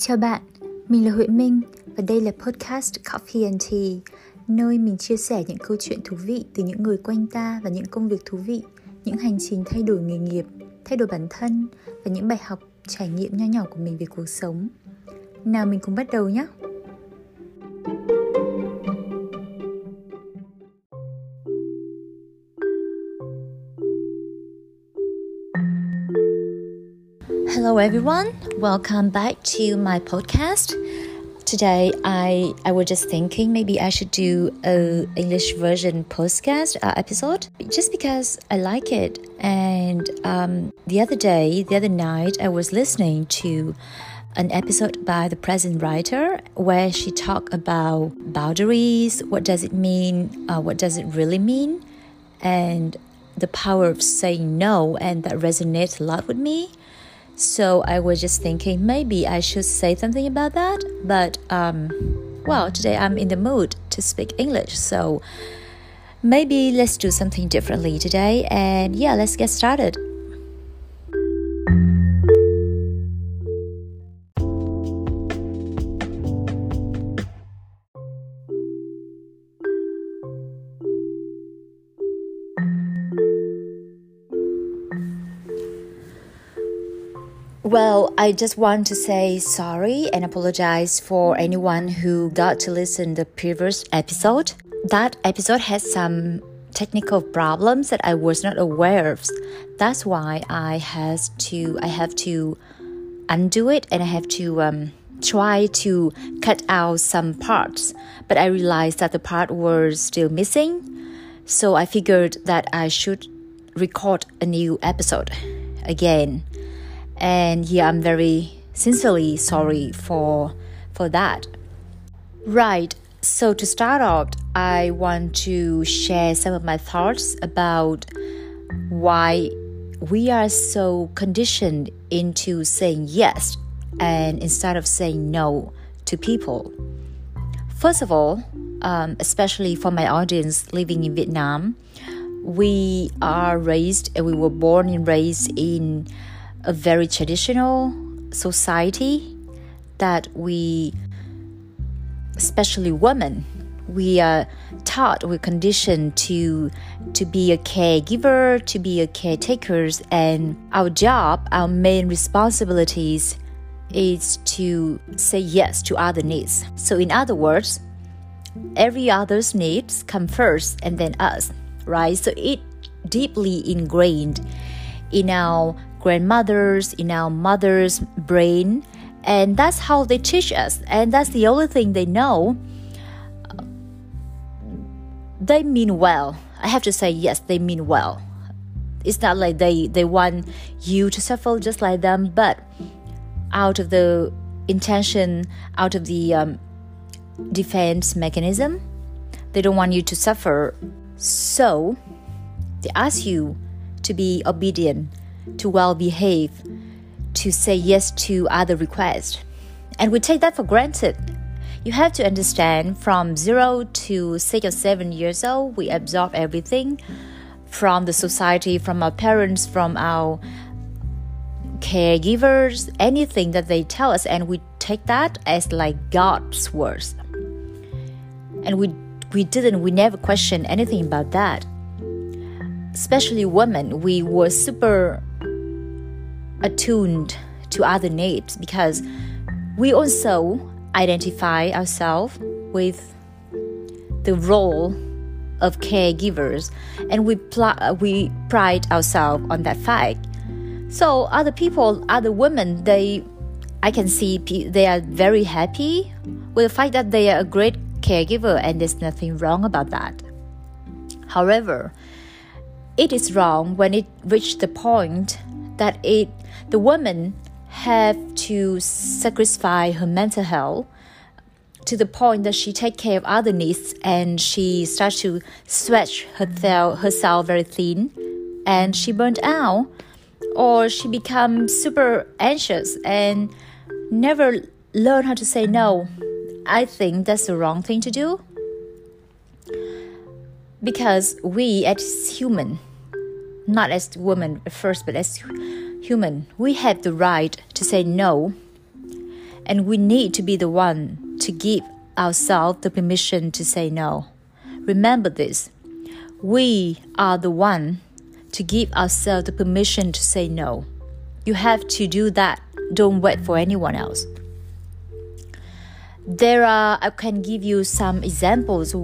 Chào bạn, mình là Huệ Minh và đây là podcast Coffee and Tea, nơi mình chia sẻ những câu chuyện thú vị từ những người quanh ta và những công việc thú vị, những hành trình thay đổi nghề nghiệp, thay đổi bản thân và những bài học trải nghiệm nho nhỏ của mình về cuộc sống. Nào mình cùng bắt đầu nhé. Hello everyone, welcome back to my podcast. Today I I was just thinking maybe I should do a English version podcast uh, episode just because I like it. And um, the other day, the other night, I was listening to an episode by the present writer where she talked about boundaries. What does it mean? Uh, what does it really mean? And the power of saying no, and that resonates a lot with me. So I was just thinking maybe I should say something about that. But um, well, today I'm in the mood to speak English, so maybe let's do something differently today. And yeah, let's get started. Well, I just want to say sorry and apologize for anyone who got to listen the previous episode. That episode had some technical problems that I was not aware of. That's why I has to I have to undo it and I have to um, try to cut out some parts. But I realized that the part was still missing, so I figured that I should record a new episode again and yeah i'm very sincerely sorry for for that. Right so to start off i want to share some of my thoughts about why we are so conditioned into saying yes and instead of saying no to people. First of all um, especially for my audience living in vietnam we are raised and we were born and raised in a very traditional society that we, especially women, we are taught, we're conditioned to to be a caregiver, to be a caretakers, and our job, our main responsibilities is to say yes to other needs. So in other words, every other's needs come first and then us, right? So it deeply ingrained in our grandmothers, in our mother's brain, and that's how they teach us, and that's the only thing they know. They mean well. I have to say, yes, they mean well. It's not like they, they want you to suffer just like them, but out of the intention, out of the um, defense mechanism, they don't want you to suffer. So they ask you to be obedient to well behave, to say yes to other requests. And we take that for granted. You have to understand from zero to six or seven years old, we absorb everything from the society, from our parents, from our caregivers, anything that they tell us, and we take that as like God's words. And we we didn't, we never questioned anything about that. Especially women, we were super attuned to other needs because we also identify ourselves with the role of caregivers and we pl- we pride ourselves on that fact. So other people other women they i can see they are very happy with the fact that they are a great caregiver and there's nothing wrong about that. However it is wrong when it reached the point that it the woman have to sacrifice her mental health to the point that she take care of other needs and she starts to stretch herself, herself very thin and she burnt out or she become super anxious and never learn how to say no. I think that's the wrong thing to do because we as human not as women first but as human, we have the right to say no. And we need to be the one to give ourselves the permission to say no. Remember this. We are the one to give ourselves the permission to say no. You have to do that. Don't wait for anyone else. There are, I can give you some examples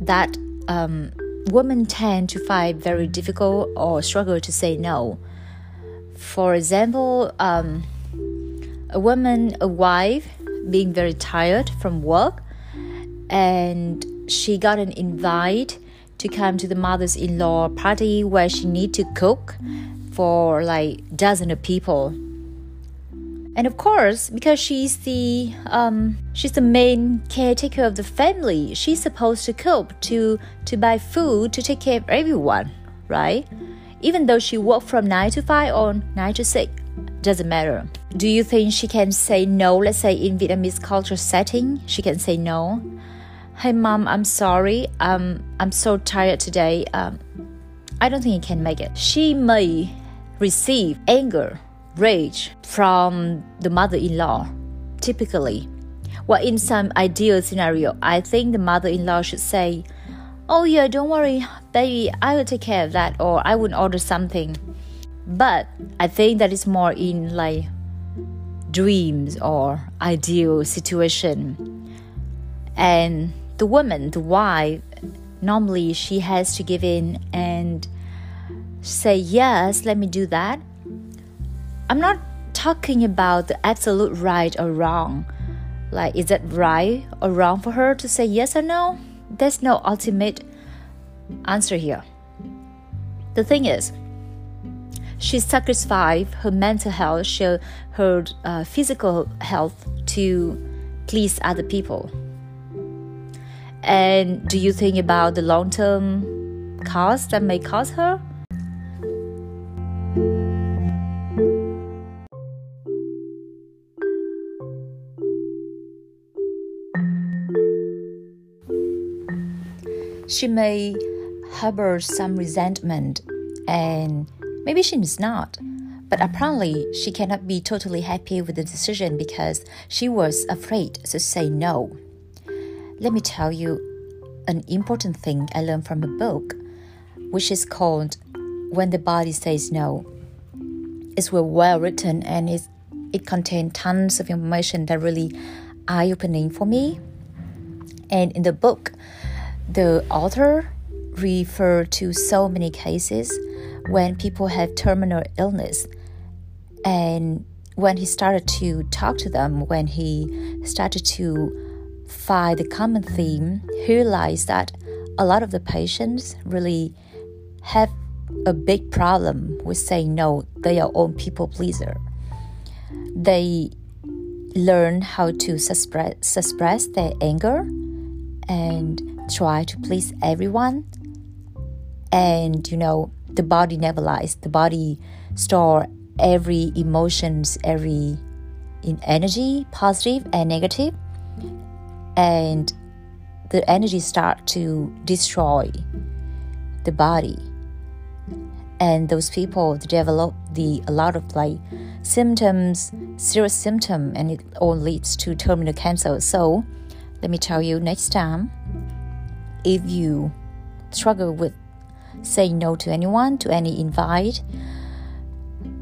that um, women tend to find very difficult or struggle to say no. For example, um, a woman, a wife, being very tired from work, and she got an invite to come to the mother's-in-law party where she need to cook for like dozen of people and of course, because she's the um, she's the main caretaker of the family, she's supposed to cook, to to buy food, to take care of everyone, right? Even though she worked from nine to five or nine to six, doesn't matter. Do you think she can say no? Let's say in Vietnamese culture setting, she can say no. Hey, mom, I'm sorry. Um, I'm so tired today. Um, I don't think I can make it. She may receive anger rage from the mother-in-law typically well in some ideal scenario i think the mother-in-law should say oh yeah don't worry baby i will take care of that or i would order something but i think that is more in like dreams or ideal situation and the woman the wife normally she has to give in and say yes let me do that I'm not talking about the absolute right or wrong. Like, is it right or wrong for her to say yes or no? There's no ultimate answer here. The thing is, she sacrificed her mental health, her, her uh, physical health to please other people. And do you think about the long term cost that may cause her? She may harbor some resentment and maybe she is not. But apparently, she cannot be totally happy with the decision because she was afraid to say no. Let me tell you an important thing I learned from a book, which is called When the Body Says No. It's well written and it's, it contains tons of information that really eye opening for me. And in the book, the author referred to so many cases when people have terminal illness. And when he started to talk to them when he started to find the common theme he realized that a lot of the patients really have a big problem with saying no they are own people pleaser. They learn how to suppress, suppress their anger and try to please everyone. And you know the body never lies. The body store every emotions every in energy positive and negative. And the energy start to destroy the body. And those people develop the a lot of like symptoms serious symptom and it all leads to terminal cancer. So let me tell you next time if you struggle with saying no to anyone, to any invite,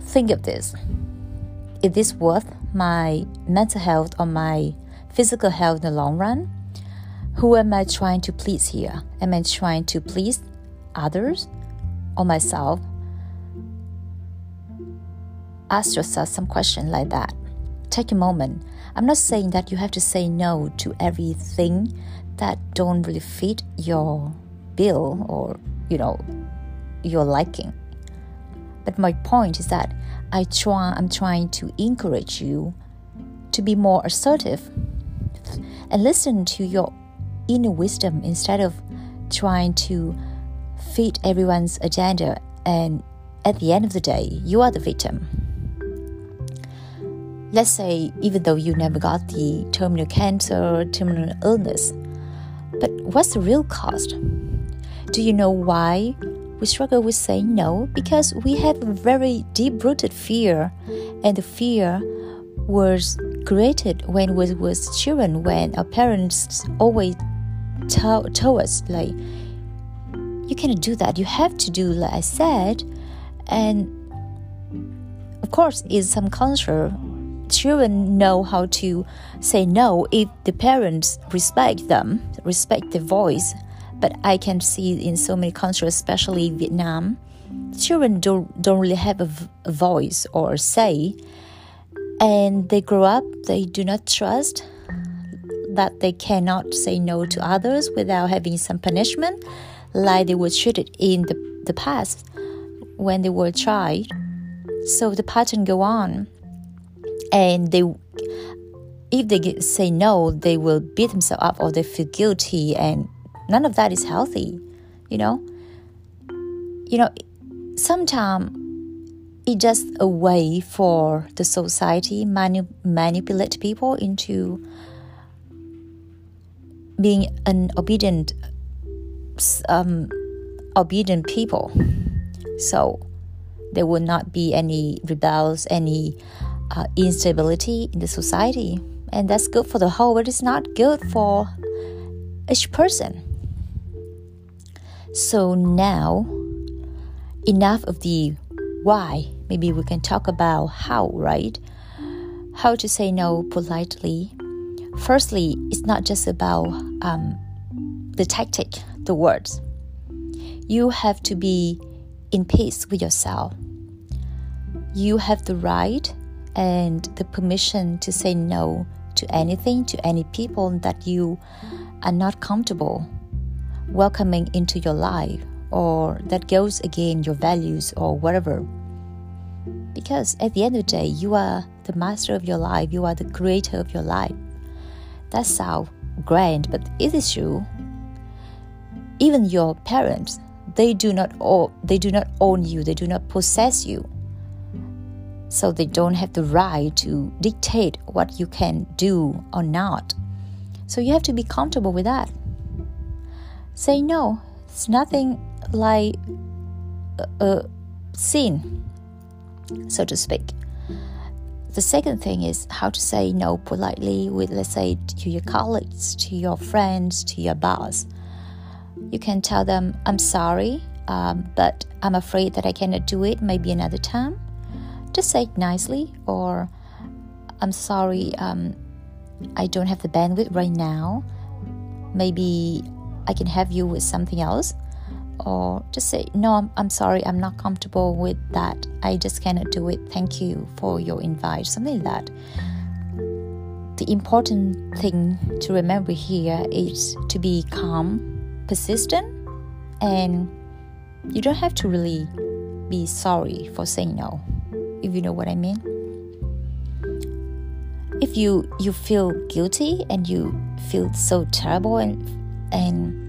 think of this. Is this worth my mental health or my physical health in the long run? Who am I trying to please here? Am I trying to please others or myself? Ask yourself some question like that. Take a moment. I'm not saying that you have to say no to everything that don't really fit your bill or you know your liking. But my point is that i try i'm trying to encourage you to be more assertive and listen to your inner wisdom instead of trying to fit everyone's agenda. And at the end of the day you are the victim let's say even though you never got the terminal cancer terminal illness but what's the real cost? Do you know why we struggle with saying no? Because we have a very deep rooted fear, and the fear was created when we was children when our parents always tell us like you cannot do that you have to do like i said and of course in some culture children know how to say no if the parents respect them respect their voice. But i can see in so many countries especially vietnam children don't, don't really have a, a voice or a say. And they grow up they do not trust that they cannot say no to others without having some punishment like they were treated in the, the past when they were a child. So the pattern go on and they if they say no they will beat themselves up or they feel guilty and none of that is healthy you know? You know sometimes it's just a way for the society manu- manipulate people into being an obedient um, obedient people. So there will not be any rebels any uh, instability in the society and that's good for the whole but it's not good for each person so now enough of the why. Maybe we can talk about how, right? How to say no politely. Firstly, it's not just about um, the tactic, the words. You have to be in peace with yourself. You have the right and the permission to say no to anything, to any people that you are not comfortable welcoming into your life or that goes against your values or whatever. Because at the end of the day, you are the master of your life, you are the creator of your life. That sounds grand, but it is true. Even your parents, they do not own, they do not own you, they do not possess you. So they don't have the right to dictate what you can do or not. So you have to be comfortable with that. Say no. It's nothing like a, sin, so to speak. The second thing is how to say no politely with, let's say, to your colleagues, to your friends, to your boss. You can tell them, I'm sorry, um, but I'm afraid that I cannot do it, maybe another time. Just say it nicely, or I'm sorry, um, I don't have the bandwidth right now. Maybe I can have you with something else. Or just say no I'm, I'm sorry i'm not comfortable with that. I just cannot do it. Thank you for your invite something like that. The important thing to remember here is to be calm persistent and you don't have to really be sorry for saying no if you know what i mean if you you feel guilty and you feel so terrible and and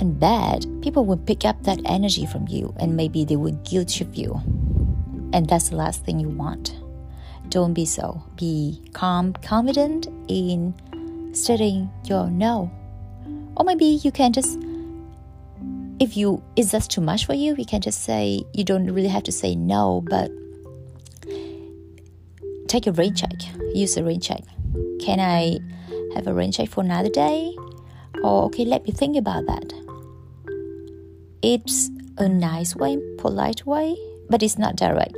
and bad, people will pick up that energy from you and maybe they will guilt trip you. And that's the last thing you want. Don't be so. Be calm, confident in stating your no. Or maybe you can just if you is that too much for you, you can just say you don't really have to say no, but take a rain check. Use a rain check. Can I have a rain check for another day? Or okay, let me think about that it's a nice way, polite way, but it's not direct.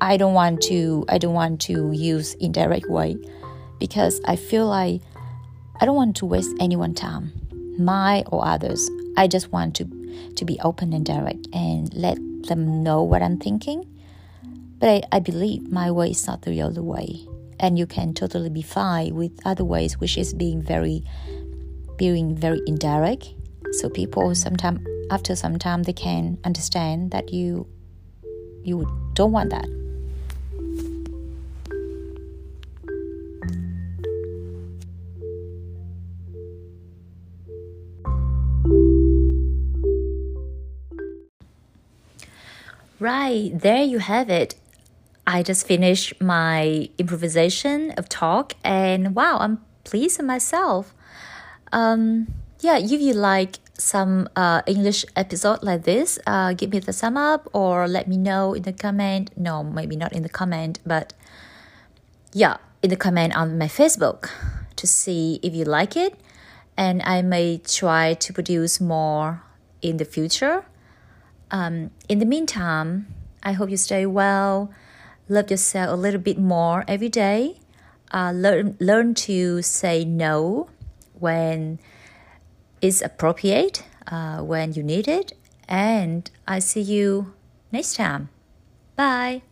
I don't want to I don't want to use indirect way because I feel like I don't want to waste anyone's time, my or others. I just want to to be open and direct and let them know what I'm thinking. But I, I believe my way is not the other way. And you can totally be fine with other ways, which is being very being very indirect. So people sometimes after some time they can understand that you you don't want that Right, there you have it. I just finished my improvisation of talk and wow, I'm pleased with myself. Um, yeah, if you like some uh, English episode like this, uh, give me the sum up or let me know in the comment. No, maybe not in the comment, but yeah, in the comment on my Facebook to see if you like it. And I may try to produce more in the future. Um, in the meantime, I hope you stay well, love yourself a little bit more every day. Uh, learn learn to say no when it's appropriate, uh, when you need it, and I see you next time. Bye.